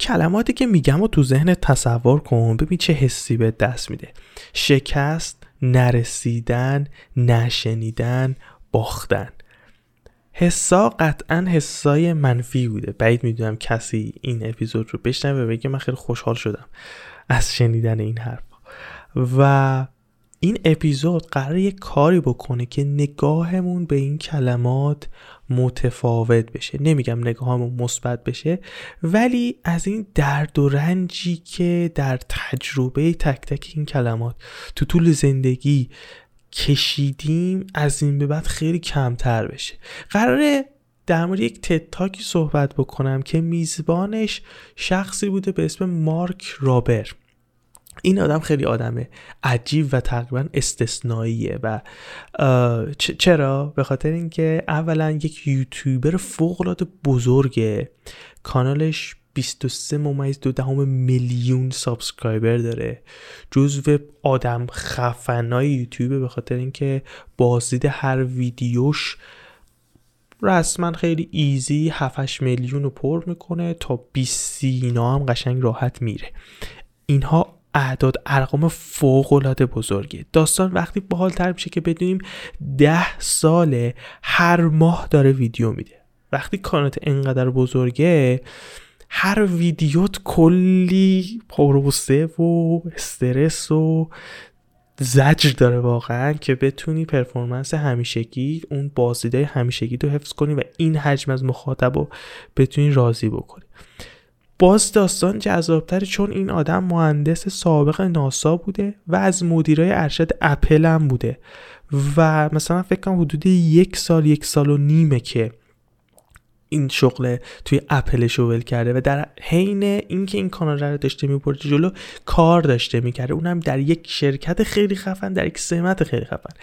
کلماتی که میگم و تو ذهن تصور کن ببین چه حسی به دست میده. شکست نرسیدن نشنیدن باختن. حسا قطعا حسای منفی بوده. بعید می‌دونم کسی این اپیزود رو بشنوه و بگه من خیلی خوشحال شدم از شنیدن این حرف. و این اپیزود قرار یک کاری بکنه که نگاهمون به این کلمات متفاوت بشه. نمیگم نگاهمون مثبت بشه ولی از این درد و رنجی که در تجربه تک تک این کلمات تو طول زندگی کشیدیم از این به بعد خیلی کمتر بشه. قراره در مورد یک تتاکی صحبت بکنم که میزبانش شخصی بوده به اسم مارک رابر. این آدم خیلی آدم عجیب و تقریبا استثنائیه و چرا؟ به خاطر اینکه اولا یک یوتیوبر فوق العاده بزرگه. کانالش 23 ممیز دو دهم میلیون subscriber داره. جزو آدم خفنای یوتیوبه به خاطر اینکه بازدید هر ویدیوش رسما خیلی easy 7 میلیون رو پر می‌کنه تا 20 اینا هم قشنگ راحت میره. اینها اعداد ارقام فوق العاده بزرگه. داستان وقتی تر میشه که بدونیم ده ساله هر ماه داره ویدیو میده. وقتی کانت انقدر بزرگه هر ویدیوت کلی پروسه و استرس و زجر داره واقعا که بتونی پرفورمنس همیشگی اون بازدیده همیشگی رو حفظ کنی و این حجم از مخاطب رو بتونی راضی بکنی. باز داستان جذابتره چون این آدم مهندس سابق ناسا بوده و از مدیرای ارشد اپل هم بوده و مثلا فکر کنم حدود یک سال یک سال و نیمه که این شغل توی اپل شوول کرده و در حین اینکه این کانال رو داشته میبرده جلو کار داشته می‌کرده. اونم در یک شرکت خیلی خفن در یک سمت خیلی خفن.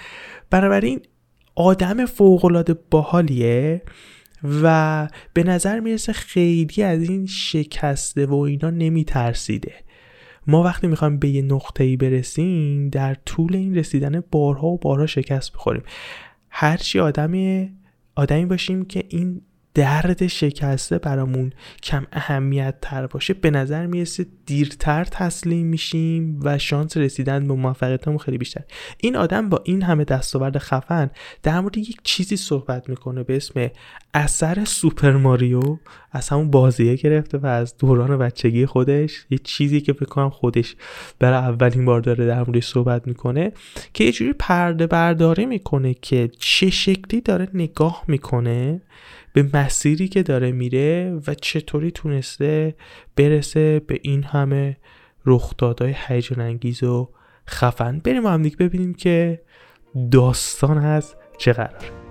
بنابراین آدم فوقالعاده باحالیه. و به نظر می‌رسه خیلی از این شکسته و اینا نمیترسیده. ما وقتی می‌خوایم به یه نقطه ای برسیم در طول این رسیدن بارها و بارها شکست بخوریم هرچی آدمی آدمی باشیم که این درد شکسته برامون کم اهمیت تر باشه به نظر می‌رسه دیرتر تسلیم میشیم و شانس رسیدن به موفقیتمون خیلی بیشتر. این آدم با این همه دستاورد خفن در مورد یک چیزی صحبت می‌کنه به اسم اثر سوپر ماریو. از همون بازیه گرفته و از دوران بچگی خودش یه چیزی که فکر خودش برای اولین بار داره در موردش صحبت می‌کنه که یه جوری پرده برداری می‌کنه که چه شکلی داره نگاه می‌کنه به مسیری که داره میره و چطوری تونسته برسه به این همه رخدادهای هیجان انگیز و خفن. بریم هم دیگه ببینیم که داستان از چه قرار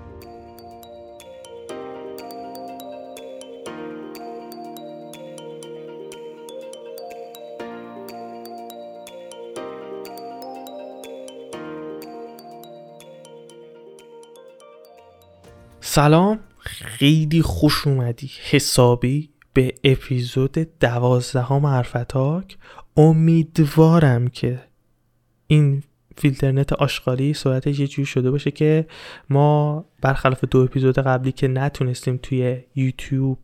سلام. خیلی خوش اومدی. حسابی به اپیزود دوازدهم حرفتاک امیدوارم که این فیلترنت آشغالی صورتش یه جوری شده باشه که ما برخلاف دو اپیزود قبلی که نتونستیم توی یوتیوب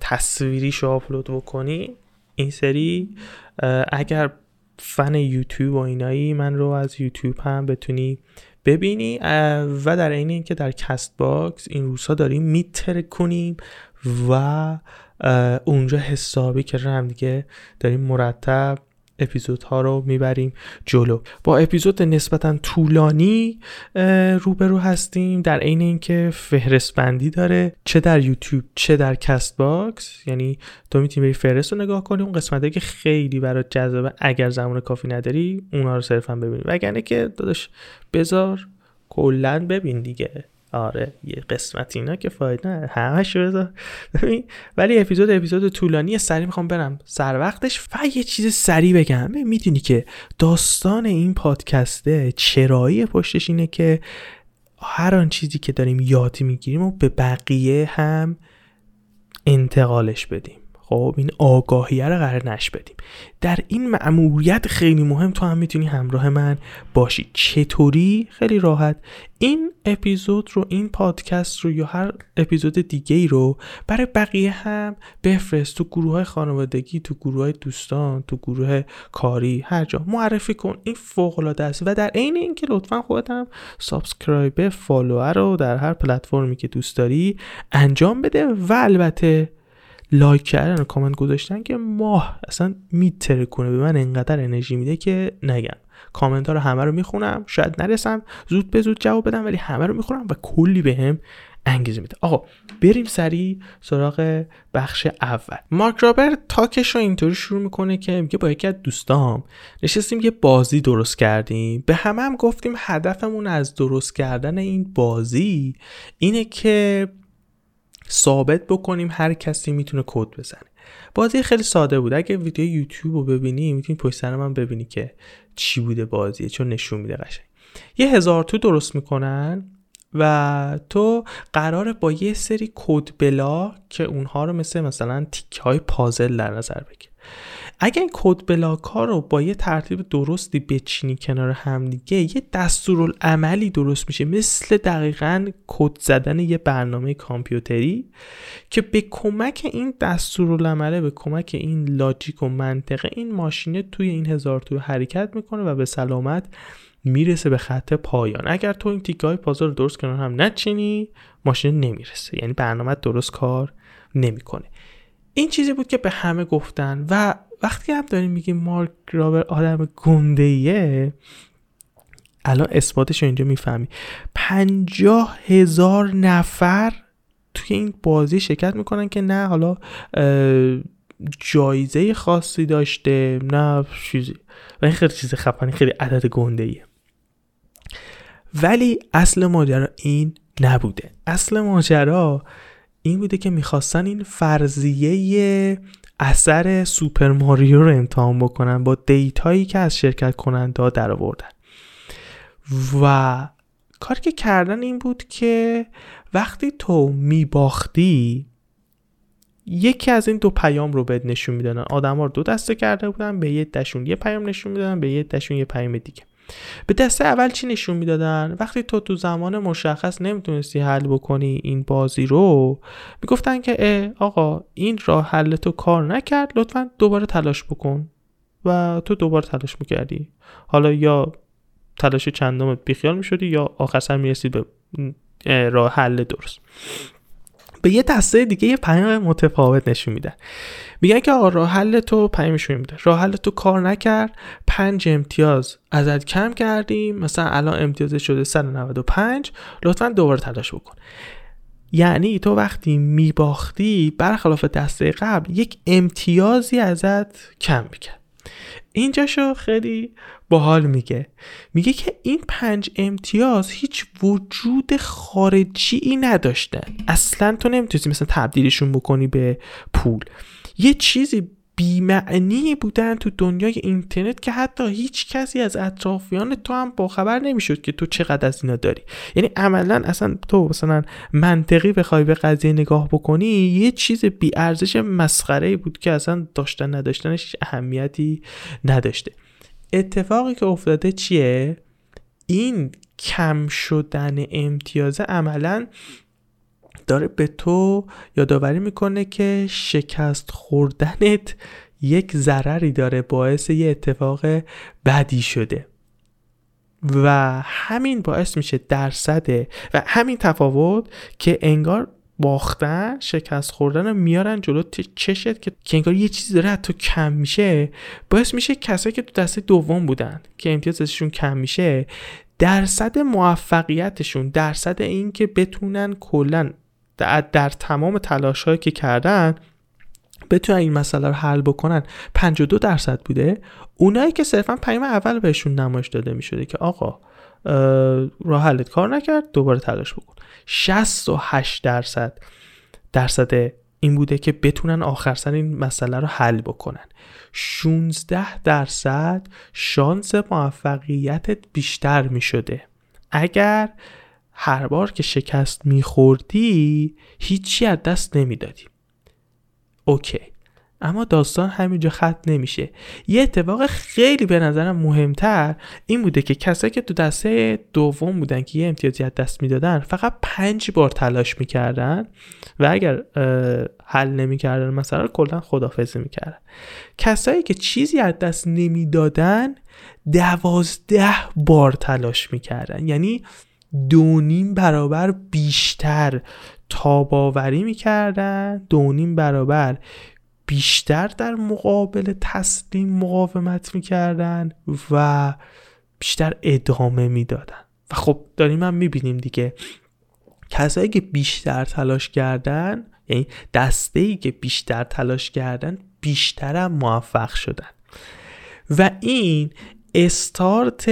تصویریش آپلود بکنی این سری اگر فن یوتیوب و اینایی من رو از یوتیوب هم بتونی ببینی و در عین اینکه در Castbox این روزها داریم می‌ترکونیم و اونجا حسابی که هم دیگه داریم مرتب اپیزودها رو می‌بریم جلو. با اپیزود نسبتا طولانی روبرو هستیم در عین اینکه فهرست بندی داره چه در یوتیوب چه در Castbox یعنی تو می‌تونی بری فهرست رو نگاه کنی اون قسمتی که خیلی برات جذابه اگر زمان کافی نداری اونا رو صرفا ببینی. وگرنه که داداش بذار کلا ببین دیگه. آره یه قسمت اینا که فایده نه همش بذار. ببین ولی اپیزود اپیزود طولانی سری می‌خوام برم سر وقتش. و یه چیز سری بگم. می‌دونی که داستان این پادکسته چرایی پشتش اینه که هر آن چیزی که داریم یاد می‌گیریم و به بقیه هم انتقالش بدیم. خب این آگاهیه رو قرار نش بدیم. در این مأموریت خیلی مهم تو هم می‌تونی همراه من باشی. چطوری؟ خیلی راحت. این اپیزود رو این پادکست رو یا هر اپیزود دیگه ای رو برای بقیه هم بفرست تو گروه های خانوادگی تو گروه های دوستان تو گروه کاری هر جا. معرفی کن. این فوق العاده است. و در عین اینکه لطفا خودت هم subscribe و follow رو در هر پلتفرمی که دوست داری انجام بده. و البته لایک کردن و کامنت گذاشتن که ماه اصلا می‌ترکونه به من انقدر انرژی میده که نگم. کامنت ها رو همه رو می‌خونم شاید نرسم زود به زود جواب بدم ولی همه رو می‌خونم و کلی بهم انگیزه میده. آقا بریم سریع سراغ بخش اول. مارک رابر talk ش رو اینطوری شروع می‌کنه که میگه با یکی از دوستام نشستیم یه بازی درست کردیم. به همه هم گفتیم هدفمون از درست کردن این بازی اینه که ثابت بکنیم هر کسی می‌تونه کد بزنه. بازی خیلی ساده بود. اگه ویدیو یوتیوب رو ببینی می‌تونی پشت سر من ببینی که چی بوده بازیه چون نشون میده قشنگ. یه هزارتو درست می‌کنن و تو قراره با یه سری code block که اونها رو مثل مثلا تیکه های پازل در نظر بگیر. اگه این code block ها رو با یه ترتیب درستی بچینی کنار هم دیگه یه دستورالعملی درست میشه. مثل دقیقا کد زدن یه برنامه کامپیوتری که به کمک این دستورالعمله به کمک این لاجیک و منطقه این ماشینه توی این هزار توی حرکت می‌کنه و به سلامت می‌رسه به خط پایان. اگر تو این تیکه های پازل درست کنار هم نچینی ماشین نمی‌رسه. یعنی برنامه درست کار نمی‌کنه. این چیزی بود که به همه گفتن و وقتی هم داریم میگیم مارک رابر آدم گنده ایه الان اثباتش رو اینجا می‌فهمی. پنجاه هزار نفر توی این بازی شرکت می‌کنن که نه حالا جایزه خاصی داشته نه چیزی. و این خیلی چیز خفنی خیلی عدد گنده ایه ولی اصل ماجرا این نبوده. اصل ماجرا این بوده که می‌خواستن این فرضیه اثر سوپر ماریو رو امتحان بکنن با دیتایی که از شرکت کننده در آوردن. و کاری که کردن این بود که وقتی تو میباختی یکی از این دو پیام رو بهت نشون می‌دادن. آدم ها رو دو دسته کرده بودن به یه دشون یه پیام نشون می‌دادن به یه دشون یه پیام دیگه. به دسته اول چی نشون می‌دادن؟ وقتی تو تو زمان مشخص نمی‌تونستی حل بکنی این بازی رو می‌گفتن که آقا این راه حل تو کار نکرد لطفا دوباره تلاش بکن. و تو دوباره تلاش می‌کردی. حالا یا تلاش چندم بیخیال می‌شدی یا آخر سر می‌رسی به راه حل درست. به یه دسته دیگه یه پیام متفاوت نشون میدن میگن که آقا راه حل تو پیامشون میده. راه حل تو کار نکرد پنج امتیاز ازت کم کردیم مثلا الان امتیاز شده 195 لطفا دوباره تلاش بکن. یعنی تو وقتی میباختی برخلاف دسته قبل یک امتیازی ازت کم می‌کرد. اینجاشو خیلی باحال میگه. میگه که این پنج امتیاز هیچ وجود خارجی ای نداشتن. اصلا تو نمی‌تونی مثلا تبدیلشون بکنی به پول. یه چیزی بیمعنی بودن تو دنیای اینترنت که حتی هیچ کسی از اطرافیان تو هم باخبر نمی‌شد که تو چقدر از اینا داری. یعنی عملا اصلا تو مثلا منطقی بخوای به قضیه نگاه بکنی یه چیز بی ارزش مسخره بود که اصلا داشتن نداشتنش اهمیتی نداشته. اتفاقی که افتاده چیه؟ این کم شدن امتیازه عملا داره به تو یادآوری می‌کنه که شکست خوردنت یک ضرری داره باعث یه اتفاق بدی شده. و همین باعث میشه درصد و همین تفاوت که انگار باختن شکست خوردن رو میارن جلو چشت که انگار یه چیزی داره تو کم میشه باعث میشه کسایی که تو دسته دوم بودن که امتیازشون کم میشه درصد موفقیتشون درصد این که بتونن کلا در, تمام تلاش که کردن بتونن این مسئله رو حل بکنن. 52 درصد بوده. اونایی که صرفا پیام اول بهشون نمایش داده می‌شده که آقا راه حلت کار نکرد دوباره تلاش بکن. 68 درصد درصد این بوده که بتونن آخر سر این مسئله رو حل بکنن. 16 درصد شانس موفقیتت بیشتر می شده اگر هر بار که شکست میخوردی هیچی از دست نمی‌دادی. اوکی. اما داستان همینجا ختم نمیشه. یه اتفاق خیلی به نظرم مهمتر این بوده که کسایی که تو دسته دوم بودن که یه امتیازی از دست می‌دادن فقط پنج بار تلاش می‌کردن و اگر حل نمی‌کردن مثلا کلا خدافزی می‌کردن. کسایی که چیزی از دست نمی‌دادن دوازده بار تلاش می‌کردن. یعنی دونیم برابر بیشتر تاباوری می‌کردن دونیم برابر بیشتر در مقابل تسلیم مقاومت می‌کردن و بیشتر ادامه می‌دادن. و خب داریم هم می‌بینیم دیگه. کسایی که بیشتر تلاش کردن یعنی دسته ای که بیشتر تلاش کردن بیشتر هم موفق شدن. و این استارت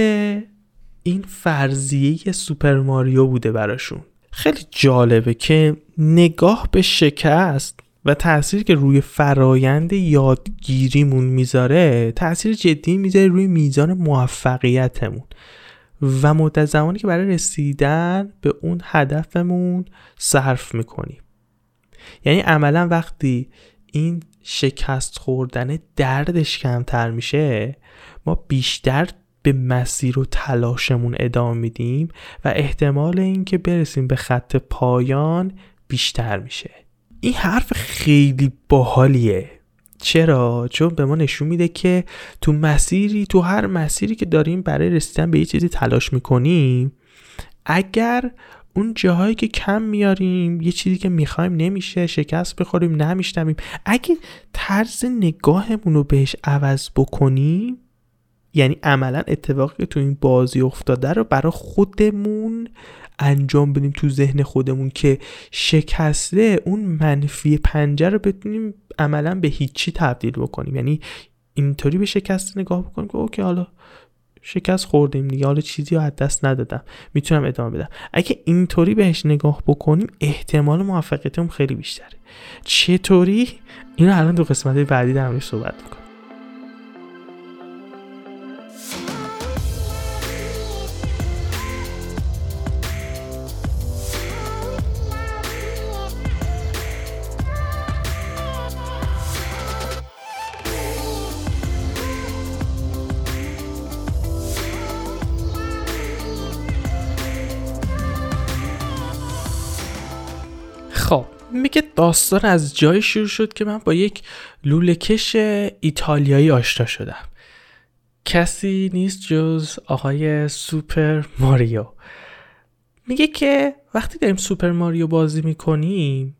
این فرضیه سوپر ماریو بوده براشون. خیلی جالبه که نگاه به شکست و تاثیری که روی فرایند یادگیریمون می‌ذاره تاثیر جدی می‌ذاره روی میزان موفقیتمون. و مدت زمانی که برای رسیدن به اون هدفمون صرف می‌کنیم. یعنی عملا وقتی این شکست خوردن دردش کمتر میشه ما بیشتر به مسیر و تلاشمون ادامه میدیم و احتمال اینکه برسیم به خط پایان بیشتر میشه. این حرف خیلی باحالیه. چرا؟ چون به ما نشون میده که تو مسیری تو هر مسیری که داریم برای رسیدن به یه چیزی تلاش می‌کنیم اگر اون جاهایی که کم میاریم یه چیزی که می‌خوایم نمیشه شکست بخوریم نمیشنویم اگه طرز نگاهمون رو بهش عوض بکنیم یعنی عملا اتفاقی که تو این بازی افتاده رو برای خودمون انجام بدیم تو ذهن خودمون که شکسته اون منفی پنجه رو بتونیم عملا به هیچی تبدیل بکنیم. یعنی اینطوری به شکست نگاه بکنیم که اوکی حالا شکست خوردیم دیگه حالا چیزی رو از دست ندادم می‌تونم ادامه بدم. اگه اینطوری بهش نگاه بکنیم احتمال موفقیتمون خیلی بیشتره. چطوری؟ اینو الان دو قسمت بعدی در صحبت می‌کنم. میگه داستان از جای شروع شد که من با یک لولکش ایتالیایی آشنا شدم. کسی نیست جز آقای سوپر ماریو. میگه که وقتی داریم سوپر ماریو بازی می‌کنیم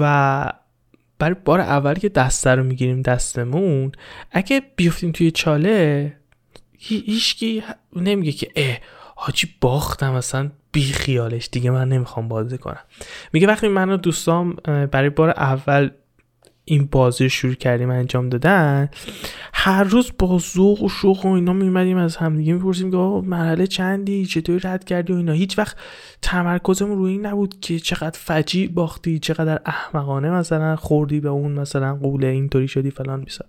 و برای بار اولی که دسته رو می‌گیریم دستمون اگه بیفتیم توی چاله هیچکی نمیگه که اه حاجی باختم اصلا بی خیالش. دیگه من نمی‌خوام بازی کنم. میگه وقتی من و دوستام برای بار اول این بازی رو شروع کردیم انجام دادن هر روز با ذوق و شوق و اینا میمدیم از همدیگه می‌پرسیم که مرحله چندی؟ چطوری رد کردی و اینا؟ هیچ وقت تمرکزمون روی این نبود که چقدر فجی باختی چقدر احمقانه مثلا خوردی به اون مثلا قوله اینطوری شدی فلان بیسا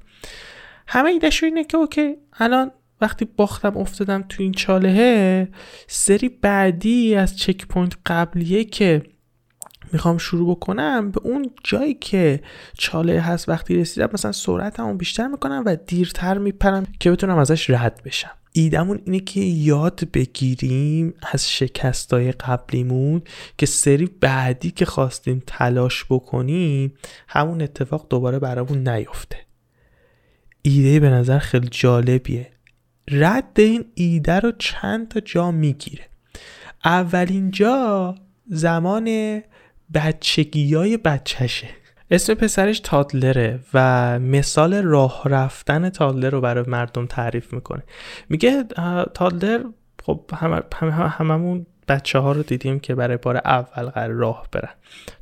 همه ایدهش اینه که OK الان وقتی باختم افتادم تو این چالهه سری بعدی از checkpoint قبلیه که می‌خوام شروع بکنم به اون جایی که چاله هست وقتی رسیدم مثلا سرعتمو بیشتر می‌کنم و دیرتر میپرم که بتونم ازش رد بشم. ایدمون اینه که یاد بگیریم از شکستای قبلیمون که سری بعدی که خواستیم تلاش بکنیم همون اتفاق دوباره برامون نیفته. ایده به نظر خیلی جالبیه. رد این ایده رو چند تا جا می‌گیره. اولین جا زمان بچگی های بچهشه. اسم پسرش تادلره و مثال راه رفتن تادلر رو برای مردم تعریف می‌کنه. میگه تادلر خب همه هممون بچه ها رو دیدیم که برای بار اول قرار راه برن.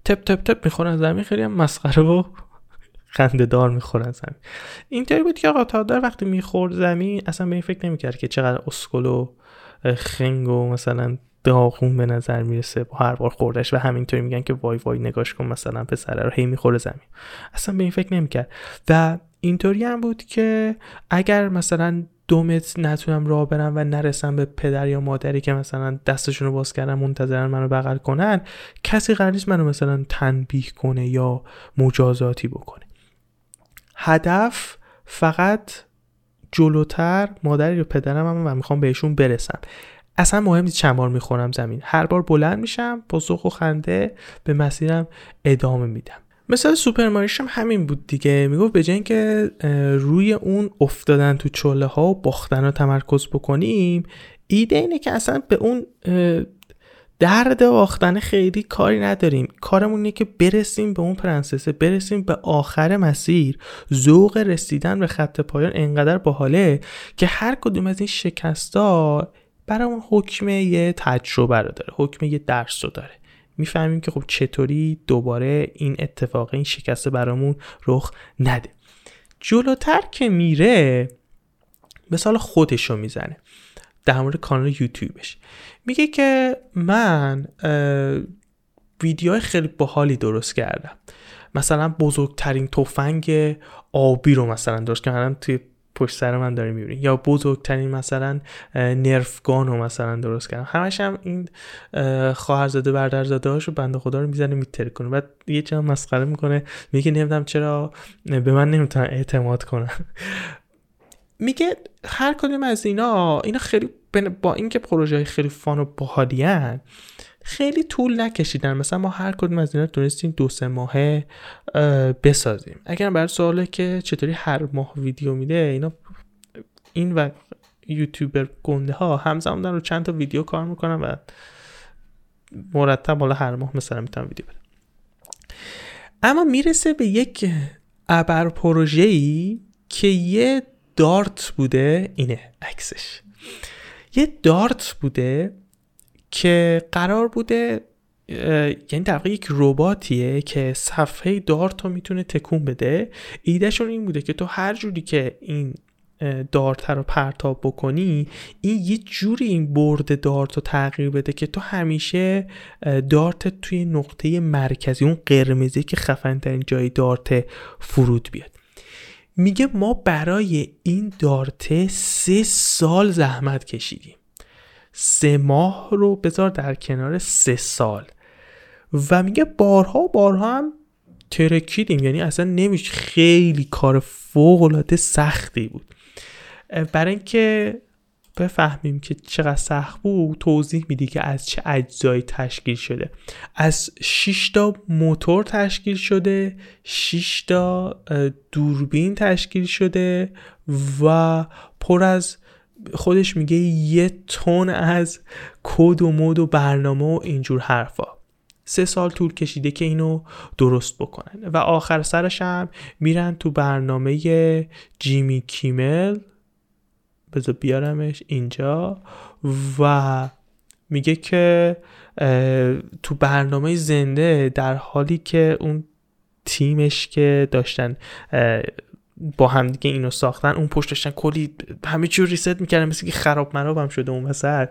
تپ تپ تپ می‌خورن زمین خیلی هم مسخره و خنده دار می‌خورن زمین. اینطوری بود که آقا تادر وقتی می‌خورد زمین اصلا به این فکر نمی‌کرد که چقدر اسکل و خنگ و مثلا داغون به نظر می‌رسه با هر بار خوردش. و همینطوری میگن که وای وای نگاش کن مثلا پسره رو هی می‌خوره زمین. اصلا به این فکر نمی‌کرد. و اینطوری هم بود که اگر مثلا دو متر نتونم راه برم و نرسم به پدر یا مادری که مثلا دستشون رو باز کردن منتظرن منو بغل کنن کسی قرار نیست منو مثلا تنبیه کنه یا مجازاتی بکنه. هدف فقط جلوتر مادری یا پدرم هم و می‌خوام بهشون برسم. اصلا مهم نیست چند بار می‌خورم زمین. هر بار بلند میشم با و خنده به مسیرم ادامه میدم. مثال سوپر هم همین بود دیگه. می‌گفت به جای روی اون افتادن تو چله ها و باختن رو تمرکز بکنیم ایده اینه که اصلا به اون درد باختن خیلی کاری نداریم. کارمون اینه که برسیم به اون پرنسسه برسیم به آخر مسیر. ذوق رسیدن به خط پایان انقدر باحاله که هر کدوم از این شکستا برای اون حکم یه تجربه رو داره حکم یه درس رو داره. می‌فهمیم که خب چطوری دوباره این اتفاق این شکسته برامون رخ نده. جلوتر که میره مثال خودش رو می‌زنه. در مورد کانال یوتیوبش. میگه که من ویدیوهای خیلی باحالی درست کردم. مثلا بزرگترین تفنگ آبی رو مثلا درست کردم. توی پشت سر من داره می‌بینی. یا بزرگترین مثلا نرفگان رو مثلا درست کردم. همش هم این خواهرزاده برادرزاده هاشو بنده خدا رو می‌زنه میتر کنه. بعد یه جا مسخره می‌کنه. میگه نمی‌دونم چرا به من نمی‌تونن اعتماد کنن. میگه هر کدوم از اینا اینا خیلی با اینکه پروژه خیلی فان و باحالیان خیلی طول نکشیدن. مثلا ما هر کدوم از اینا تونستیم دو سه ماهه بسازیم. اگر بر سواله که چطوری هر ماه ویدیو میده اینا این و یوتیوبر گنده ها همزمان رو چند تا ویدیو کار می‌کنن و مرتب بالا هر ماه مثلا می‌تونن ویدیو بدن. اما می‌رسه به یک ابر پروژه ای که یه دارت بوده اینه عکسش. یه دارت بوده که قرار بوده یعنی در یک رباتیه که صفحه دارت رو می‌تونه تکون بده. ایدهشون این بوده که تو هر جوری که این دارت رو پرتاب بکنی این یه جوری این برد دارت رو تغییر بده که تو همیشه دارت توی نقطه مرکزی اون قرمزی که خفن ترین جای دارت فرود بیاد. میگه ما برای این دارت سه سال زحمت کشیدیم. سه ماه رو بذار در کنار سه سال. و میگه بارها بارها هم ترکیدیم یعنی اصلا نمیشه خیلی کار فوق العاده سختی بود. برای اینکه بفهمیم که چقدر سخت بود توضیح میدی که از چه اجزایی تشکیل شده. از 6 تا موتور تشکیل شده 6 تا دوربین تشکیل شده و پر از خودش میگه یه تون از کد و مود و برنامه و اینجور حرفا. سه سال طول کشیده که اینو درست بکنن. و آخر سرش هم میرن تو برنامه جیمی کیمل. بذار بیارمش اینجا. و میگه که تو برنامه زنده در حالی که اون تیمش که داشتن با هم دیگه اینو ساختن اون پشت داشتن کلی همه چی رو ریست می‌کردن مثل که خراب مرابم شده اون وسط.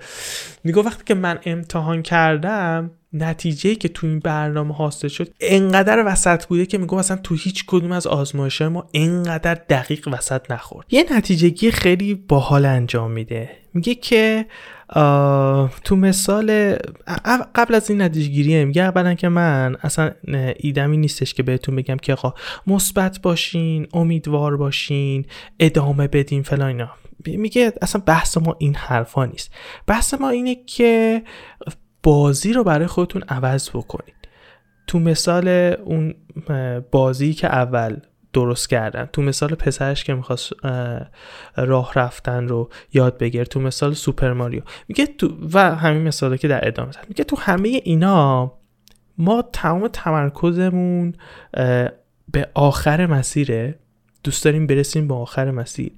میگه وقتی که من امتحان کردم نتیجه که تو این برنامه حاصل شد انقدر وسط بوده که میگم مثلا تو هیچ کدوم از آزمایش ما انقدر دقیق وسط نخورد. یه نتیجه خیلی باحال انجام میده. میگه که تو مثال قبل از این نتیجه گیریه میگه اولا که من اصلا ایدمی نیستش که بهتون بگم که آقا مثبت باشین امیدوار باشین ادامه بدین فلان اینا. میگه اصلا بحث ما این حرفا نیست. بحث ما اینه که بازی رو برای خودتون عوض بکنید. تو مثال اون بازی که اول درست کردن تو مثال پسرش که می‌خواست راه رفتن رو یاد بگیر تو مثال سوپر ماریو. میگه تو و همین مثاله که در ادامه زد میگه تو همه اینا ما تمام تمرکزمون به آخر مسیره دوست داریم برسیم به آخر مسیر.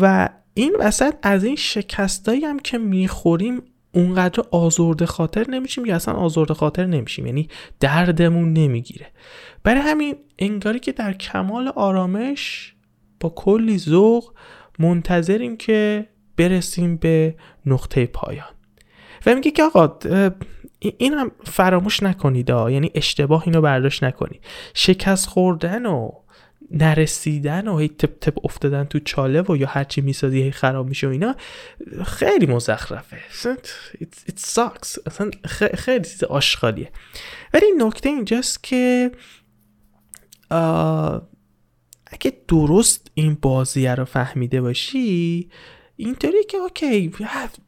و این وسط از این شکستایی هم که می‌خوریم اونقدر آزرده خاطر نمیشیم یا اصلا آزرده خاطر نمیشیم. یعنی دردمون نمی‌گیره. برای همین انگاری که در کمال آرامش با کلی ذوق منتظریم که برسیم به نقطه پایان. و میگه که آقا این هم فراموش نکنید یعنی اشتباه اینو برداشت نکنید. شکست خوردن و نرسیدن و هی تپ تپ افتادن تو چاله و یا هرچی می‌سازی هی خراب میشه و اینا خیلی مزخرفه. it, it sucks. اصلا خیلی چیز آشغالیه. ولی نکته اینجاست که اگه درست این بازیه رو فهمیده باشی اینطوری که اوکی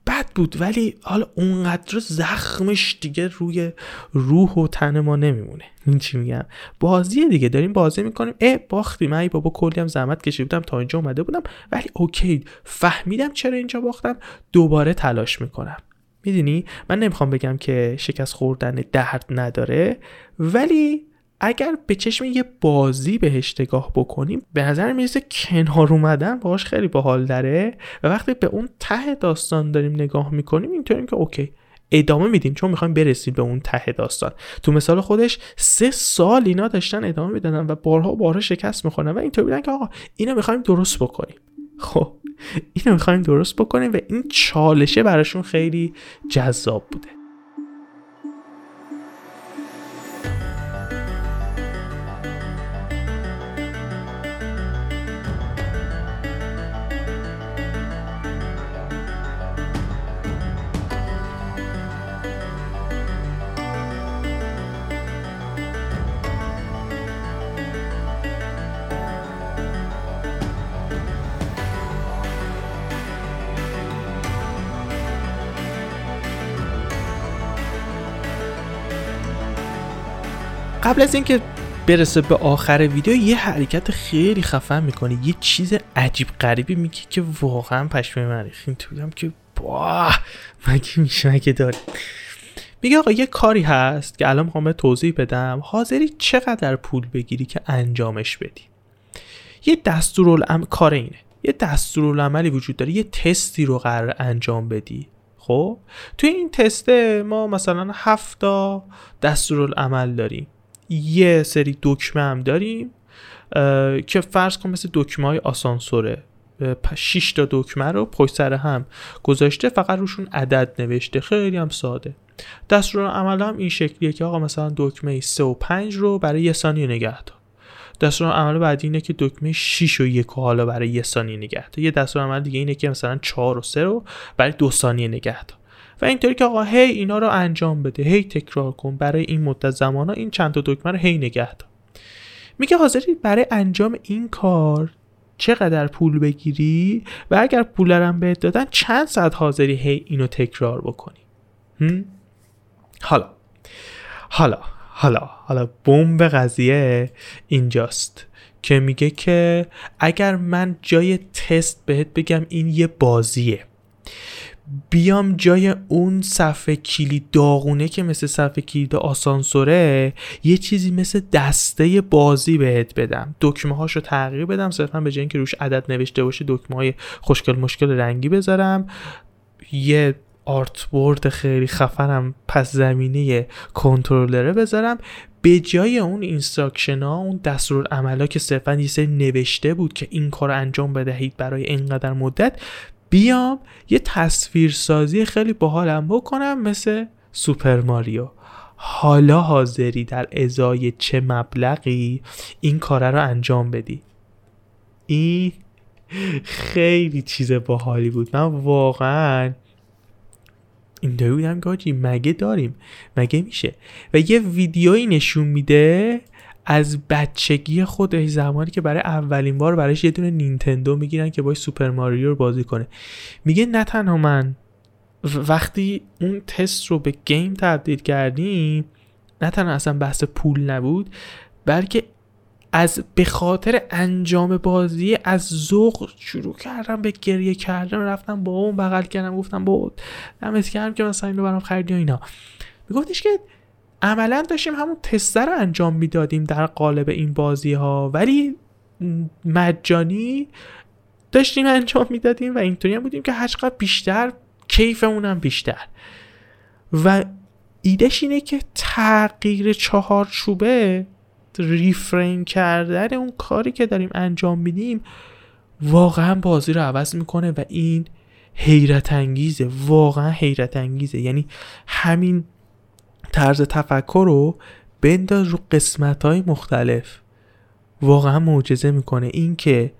بد بود ولی حالا اونقدر زخمش دیگه روی روح و تن ما نمیمونه. این چی میگم؟ بازی دیگه داریم بازی می‌کنیم. اه باختیم. ای بابا کلی هم زحمت کشیده بودم تا اینجا اومده بودم. ولی اوکی فهمیدم چرا اینجا باختم. دوباره تلاش می‌کنم. می‌دونی؟ من نمی‌خوام بگم که شکست خوردن درد نداره ولی اگر به چشم یه بازی بهش نگاه بکنیم به نظر می‌رسه کنار اومدن باش خیلی باحال داره و وقتی به اون ته داستان داریم نگاه می‌کنیم اینطوریم که اوکی ادامه میدیم چون می‌خوایم برسیم به اون ته داستان. تو مثال خودش سه سال اینا داشتن ادامه می‌دادن و بارها بارها شکست می‌خورن و اینطور بودن که آقا اینو می‌خوایم درست بکنیم. خب اینو می‌خوایم درست بکنیم و این چالشه براشون خیلی جذاب بوده. قبل از اینکه برسه به آخر ویدیو یه حرکت خیلی خفن می‌کنه یه چیز عجیب غریبی میگه که واقعا پشمه من این تو که باه مگه میشه مگه داری؟ میگه آقا یه کاری هست که الان می‌خوام توضیح بدم. حاضری چقدر پول بگیری که انجامش بدی؟ یه دستورالعمل کار اینه. یه دستورالعملی وجود داره. یه تستی رو قرار انجام بدی. خب؟ توی این تسته ما مثلا هفتا دستورالعمل داریم. یه سری دکمه هم داریم که فرض کن مثل دکمه های آسانسوره. 6 تا دکمه رو پشت سر هم گذاشته فقط روشون عدد نوشته. خیلی هم ساده. دستور عمل هم این شکلیه که آقا مثلا دکمه 3 و 5 رو برای یه ثانیه نگه دار. دستور عمل بعدی اینه که دکمه 6 و 1 حالا برای یه ثانیه نگه دار. یه دستور عمل دیگه اینه که مثلا 4 و 3 رو برای دو ثانیه نگه دار. و اینطوری که آقا هی اینا رو انجام بده هی تکرار کن برای این مدت زمان ها این چند تا دکمه رو هی نگه دار. میگه حاضری برای انجام این کار چقدر پول بگیری و اگر پول هم بهت دادن چند ساعت حاضری هی اینو تکرار بکنی؟ حالا حالا حالا حالا بمب قضیه اینجاست که میگه که اگر من جای تست بهت بگم این یه بازیه. بیام جای اون صفحه کلید داغونه که مثل صفحه کلید آسانسوره یه چیزی مثل دسته بازی بهت بدم. دکمه هاشو تغییر بدم صرفا به جای اینکه روش عدد نوشته باشه دکمه های خوشگل مشکل رنگی بذارم. یه آرت بورد خیلی خفنم پس زمینه کنترلره بذارم. به جای اون instruction ها اون دستورالعملا که صرفا یه سری نوشته بود که این کار انجام بدهید برای اینقدر مدت بیام یه تصویرسازی خیلی باحالم بکنم مثل سوپر ماریو. حالا حاضری در ازای چه مبلغی این کاره رو انجام بدی؟ این خیلی چیز باحالی بود. من واقعا این بودم گاجی مگه داریم؟ مگه میشه؟ و یه ویدیویی نشون میده از بچگی خودش زمانی که برای اولین بار برایش یه دونه نینتندو می‌گیرن که باید سوپر ماریو رو بازی کنه. میگه نه تنها من. وقتی اون تست رو به گیم تبدیل کردیم نه تنها اصلا بحث پول نبود بلکه از به خاطر انجام بازی از ذوق شروع کردم به گریه کردن رفتم با اون بغل کردم گفتم با دمت کردم که مثلا اینو برام خریدی و اینا. میگفتش که عملا داشتیم همون تست رو انجام می‌دادیم در قالب این بازی ها ولی مجانی داشتیم انجام می‌دادیم و اینطوری هم بودیم که هرچقدر بیشتر کیفمون هم بیشتر. و ایدهش اینه که تغییر چهار چوبه ریفرین کردن اون کاری که داریم انجام میدیم واقعا بازی رو عوض می‌کنه و این حیرت انگیزه واقعا حیرت انگیزه یعنی همین طرز تفکر رو بنداز رو قسمت های مختلف. واقعا معجزه می‌کنه این که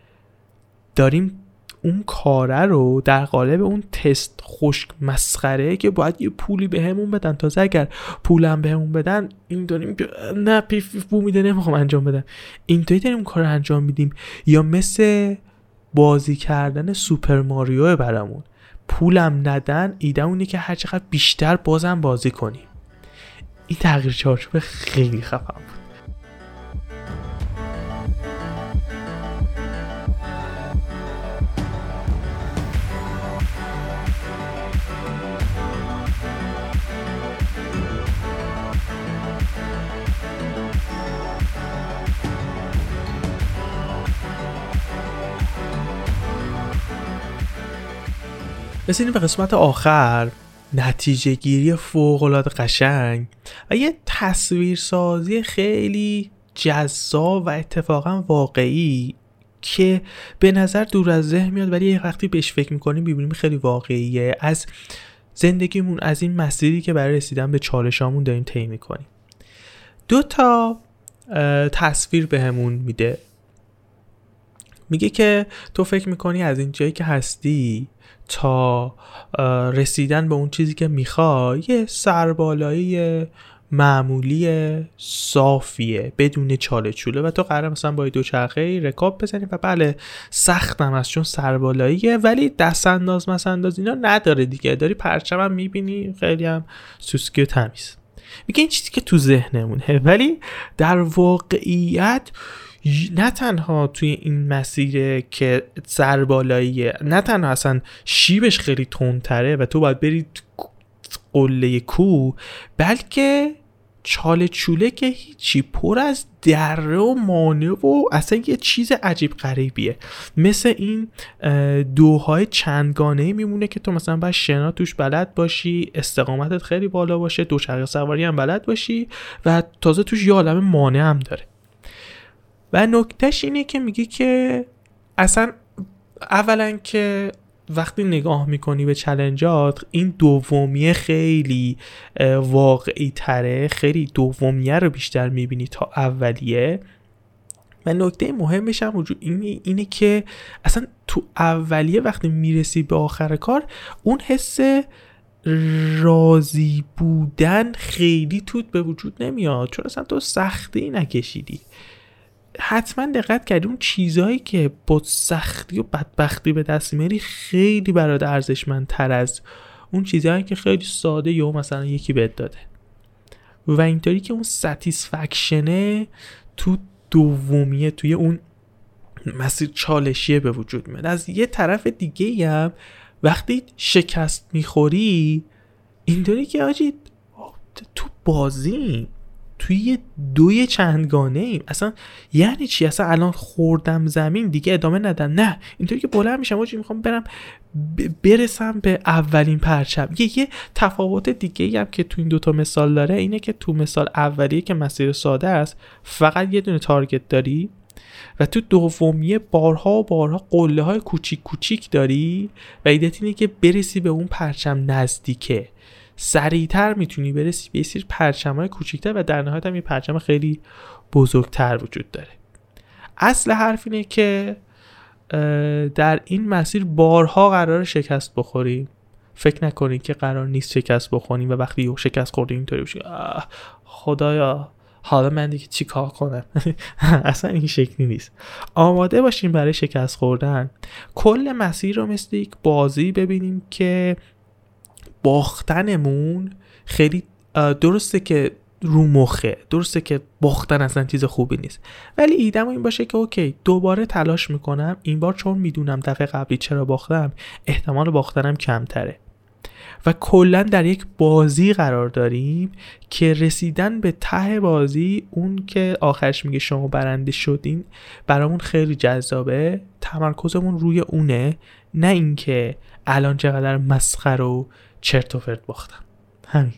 داریم اون کاره رو در قالب اون تست خشک مسخره که باید یه پولی به بدن. تازه اگر پولم بهمون بدن این داریم نه پیف پیف بو میده نمی‌خوام انجام بدم. اینطوری داریم کار انجام میدیم. یا مثل بازی کردن سوپر ماریو برامون. پولم ندن ایده اونی که هر چقدر بیشتر بازم بازی کنیم. این تغییر چارچوب خیلی خفن بود. رسیدیم به قسمت آخر. نتیجه گیری العاده قشنگ و یه تصویرسازی خیلی جذاب و اتفاقا واقعی که به نظر دور از ذهن میاد ولی وقتی بهش فکر می‌کنیم می‌بینیم خیلی واقعیه. از زندگیمون از این مسیری که برای رسیدن به چالشامون داریم طی می‌کنیم. دو تا تصویر بهمون میده. میگه که تو فکر می‌کنی از این جایی که هستی تا رسیدن به اون چیزی که می‌خوای یه سربالایی معمولی صافیه بدون چاله چوله. و تو قرار مثلا با دو چرخه رکاب بزنی و بله سختم از چون سربالاییه ولی دست انداز مثلا انداز اینا نداره دیگه. داری پرچم هم می‌بینی خیلی هم سوسکی و تمیز. میگه این چیزی که تو ذهنمونه. ولی در واقعیت نه تنها توی این مسیر که سربالاییه نه تنها اصلا شیبش خیلی تندتره و تو باید بری قله کو بلکه چاله چوله که هیچی پر از دره و مانع و اصلا یه چیز عجیب غریبیه. مثل این دوهای چندگانه میمونه که تو مثلا باید شنا توش بلد باشی استقامتت خیلی بالا باشه دوچرخه سواری هم بلد باشی و تازه توش یه عالم مانع هم داره. و نکتهش اینه که میگه که اصلا اولا که وقتی نگاه می‌کنی به چلنجات این دومیه خیلی واقعی تره خیلی دومیه رو بیشتر می‌بینی تا اولیه. و نکته مهمش هم وجود اینه, اینه که اصلا تو اولیه وقتی می‌رسی به آخر کار اون حس راضی بودن خیلی توت به وجود نمیاد. چون اصلا تو سختی نکشیدی. حتما دقت کردی اون چیزهایی که با سختی و بدبختی به دست میاری خیلی برات ارزشمندتر از اون چیزهایی که خیلی ساده یا مثلا یکی بهت داده. و اینطوری که اون ستیسفکشنه تو دومیه توی اون مسیر چالشیه به وجود میاد. از یه طرف دیگه هم وقتی شکست می‌خوری اینطوری که آجی تو بازی توی دوی چندگانه ایم. اصلا یعنی چی؟ اصلا الان خوردم زمین دیگه ادامه ندن نه اینطوری که بلند میشم و می‌خوام برم برسم به اولین پرچم. یه یه تفاوت دیگه هم که تو این دوتا مثال داره اینه که تو مثال اولیه که مسیر ساده است فقط یه دونه تارگت داری و تو دومیه بارها و بارها قله های کوچیک کوچیک داری و ایدت اینه که برسی به اون پرچم نزدیکه. سریعتر می‌تونی برسی به سری پرچم های کوچیکتر و در نهایت هم یه پرچم خیلی بزرگتر وجود داره. اصل حرف اینه که در این مسیر بارها قرار شکست بخوریم فکر نکنید که قرار نیست شکست بخوریم و وقتی یه شکست خوردیم اینطوری بشه خدایا حالا من دیگه چی کار کنم؟ اصلا این شکلی نیست. آماده باشیم برای شکست خوردن. کل مسیر رو مثل یک بازی ببینیم که باختنمون خیلی درسته که رو مخه درسته که باختن اصلا چیز خوبی نیست. ولی ایدم این باشه که اوکی دوباره تلاش می‌کنم. این بار چون می‌دونم دفعه قبلی چرا باختم احتمال باختنم کمتره. و کلا در یک بازی قرار داریم که رسیدن به ته بازی اون که آخرش میگه شما برنده شدین برامون خیلی جذابه. تمرکزمون روی اونه نه اینکه الان چقدر مسخر و چرت و فرت باختم. همین.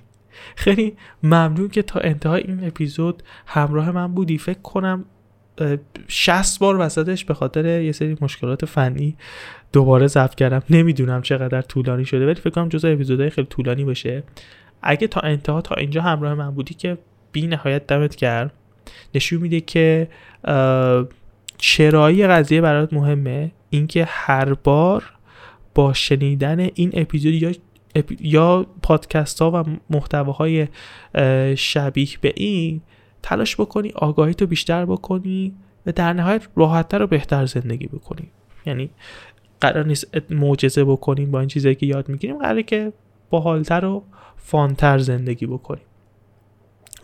خیلی ممنون که تا انتهای این اپیزود همراه من بودی. فکر کنم 60 بار وسطش به خاطر یه سری مشکلات فنی دوباره ضبط کردم. نمی‌دونم چقدر طولانی شده ولی فکر کنم جزء اپیزودهای خیلی طولانی باشه. اگه تا انتها تا اینجا همراه من بودی که بی نهایت دمت کرد نشون میده که چرایی قضیه برات مهمه. اینکه هر بار با شنیدن این اپیزود یا یا پادکست ها و محتواهای شبیه به این تلاش بکنی آگاهی تو بیشتر بکنی و در نهایت راحتتر و بهتر زندگی بکنی. یعنی قرار نیست معجزه بکنیم با این چیزایی که یاد می‌گیریم قراره که باحالتر و فانتر زندگی بکنیم.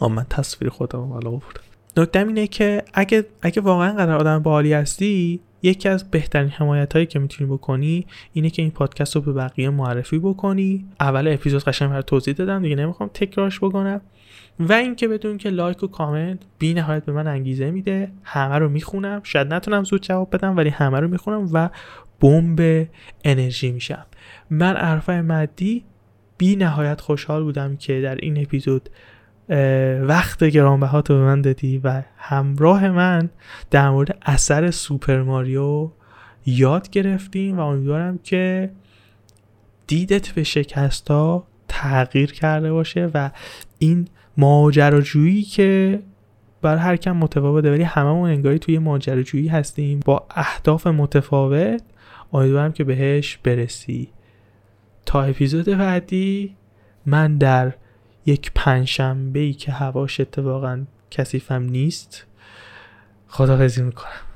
اما من تصویر خودم حالا آوردم. نکته اینه که اگه اگه واقعا قرار آدم باحالی هستی یکی از بهترین حمایت هایی که می‌تونی بکنی اینه که این پادکست رو به بقیه معرفی بکنی. اول اپیزود قشنگ برای توضیح دادم دیگه نمی‌خوام تکرارش بکنم. و اینکه بدون که لایک و کامنت بی نهایت به من انگیزه میده. همه رو می‌خونم. شاید نتونم زود جواب بدم ولی همه رو می‌خونم و بمب انرژی میشم. من عرفای مدی بی نهایت خوشحال بودم که در این اپیزود وقت گرانبها تو به من دادی و همراه من در مورد اثر سوپر ماریو یاد گرفتیم و امیدوارم که دیدت به شکست تغییر کرده باشه و این ماجراجویی که بر هر کم متفاوته ولی هممون انگاری توی ماجراجویی هستیم. با اهداف متفاوت امیدوارم که بهش برسی. تا اپیزود بعدی من در یک پنجشنبه ای که هواش اتفاقا کثیفم نیست خدافزی می‌کنم.